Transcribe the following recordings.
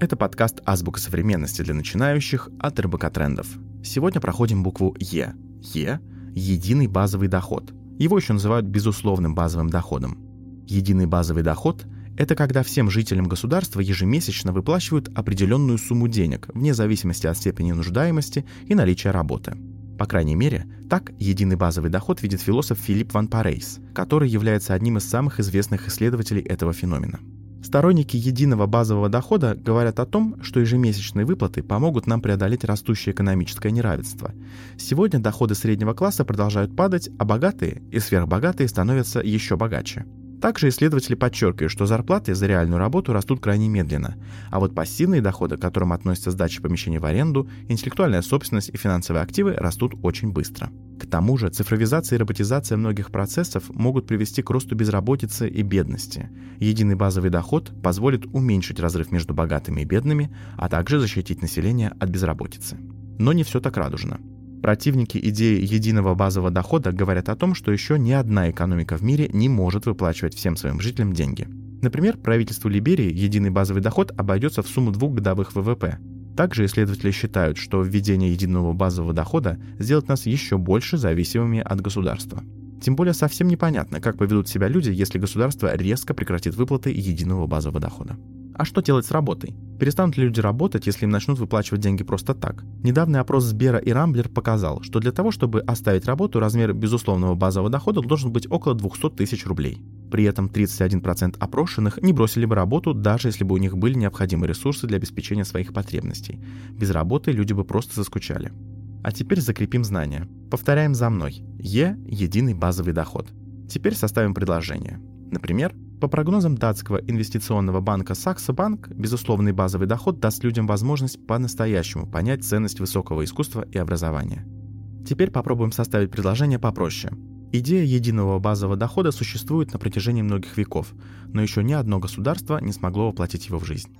Это подкаст «Азбука современности» для начинающих от РБК Трендов. Сегодня проходим букву Е. Е – единый базовый доход. Его еще называют безусловным базовым доходом. Единый базовый доход – это когда всем жителям государства ежемесячно выплачивают определенную сумму денег, вне зависимости от степени нуждаемости и наличия работы. По крайней мере, так единый базовый доход видит философ Филипп Ван Парейс, который является одним из самых известных исследователей этого феномена. Сторонники единого базового дохода говорят о том, что ежемесячные выплаты помогут нам преодолеть растущее экономическое неравенство. Сегодня доходы среднего класса продолжают падать, а богатые и сверхбогатые становятся еще богаче. Также исследователи подчеркивают, что зарплаты за реальную работу растут крайне медленно, а вот пассивные доходы, к которым относятся сдача помещений в аренду, интеллектуальная собственность и финансовые активы, растут очень быстро. К тому же цифровизация и роботизация многих процессов могут привести к росту безработицы и бедности. Единый базовый доход позволит уменьшить разрыв между богатыми и бедными, а также защитить население от безработицы. Но не все так радужно. Противники идеи единого базового дохода говорят о том, что еще ни одна экономика в мире не может выплачивать всем своим жителям деньги. Например, правительству Либерии единый базовый доход обойдется в сумму двух годовых ВВП. Также исследователи считают, что введение единого базового дохода сделает нас еще больше зависимыми от государства. Тем более совсем непонятно, как поведут себя люди, если государство резко прекратит выплаты единого базового дохода. А что делать с работой? Перестанут ли люди работать, если им начнут выплачивать деньги просто так? Недавний опрос Сбера и Рамблер показал, что для того, чтобы оставить работу, размер безусловного базового дохода должен быть около 200 тысяч рублей. При этом 31% опрошенных не бросили бы работу, даже если бы у них были необходимые ресурсы для обеспечения своих потребностей. Без работы люди бы просто заскучали. А теперь закрепим знания. Повторяем за мной. Е – единый базовый доход. Теперь составим предложение. Например, по прогнозам датского инвестиционного банка Saxo Bank, безусловный базовый доход даст людям возможность по-настоящему понять ценность высокого искусства и образования. Теперь попробуем составить предложение попроще. Идея единого базового дохода существует на протяжении многих веков, но еще ни одно государство не смогло воплотить его в жизнь.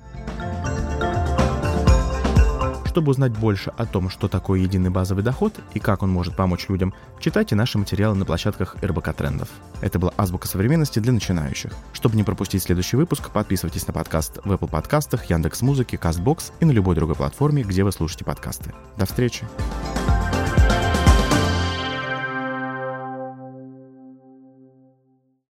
Чтобы узнать больше о том, что такое единый базовый доход и как он может помочь людям, читайте наши материалы на площадках РБК Трендов. Это была азбука современности для начинающих. Чтобы не пропустить следующий выпуск, подписывайтесь на подкаст в Apple подкастах, Яндекс.Музыке, Castbox и на любой другой платформе, где вы слушаете подкасты. До встречи!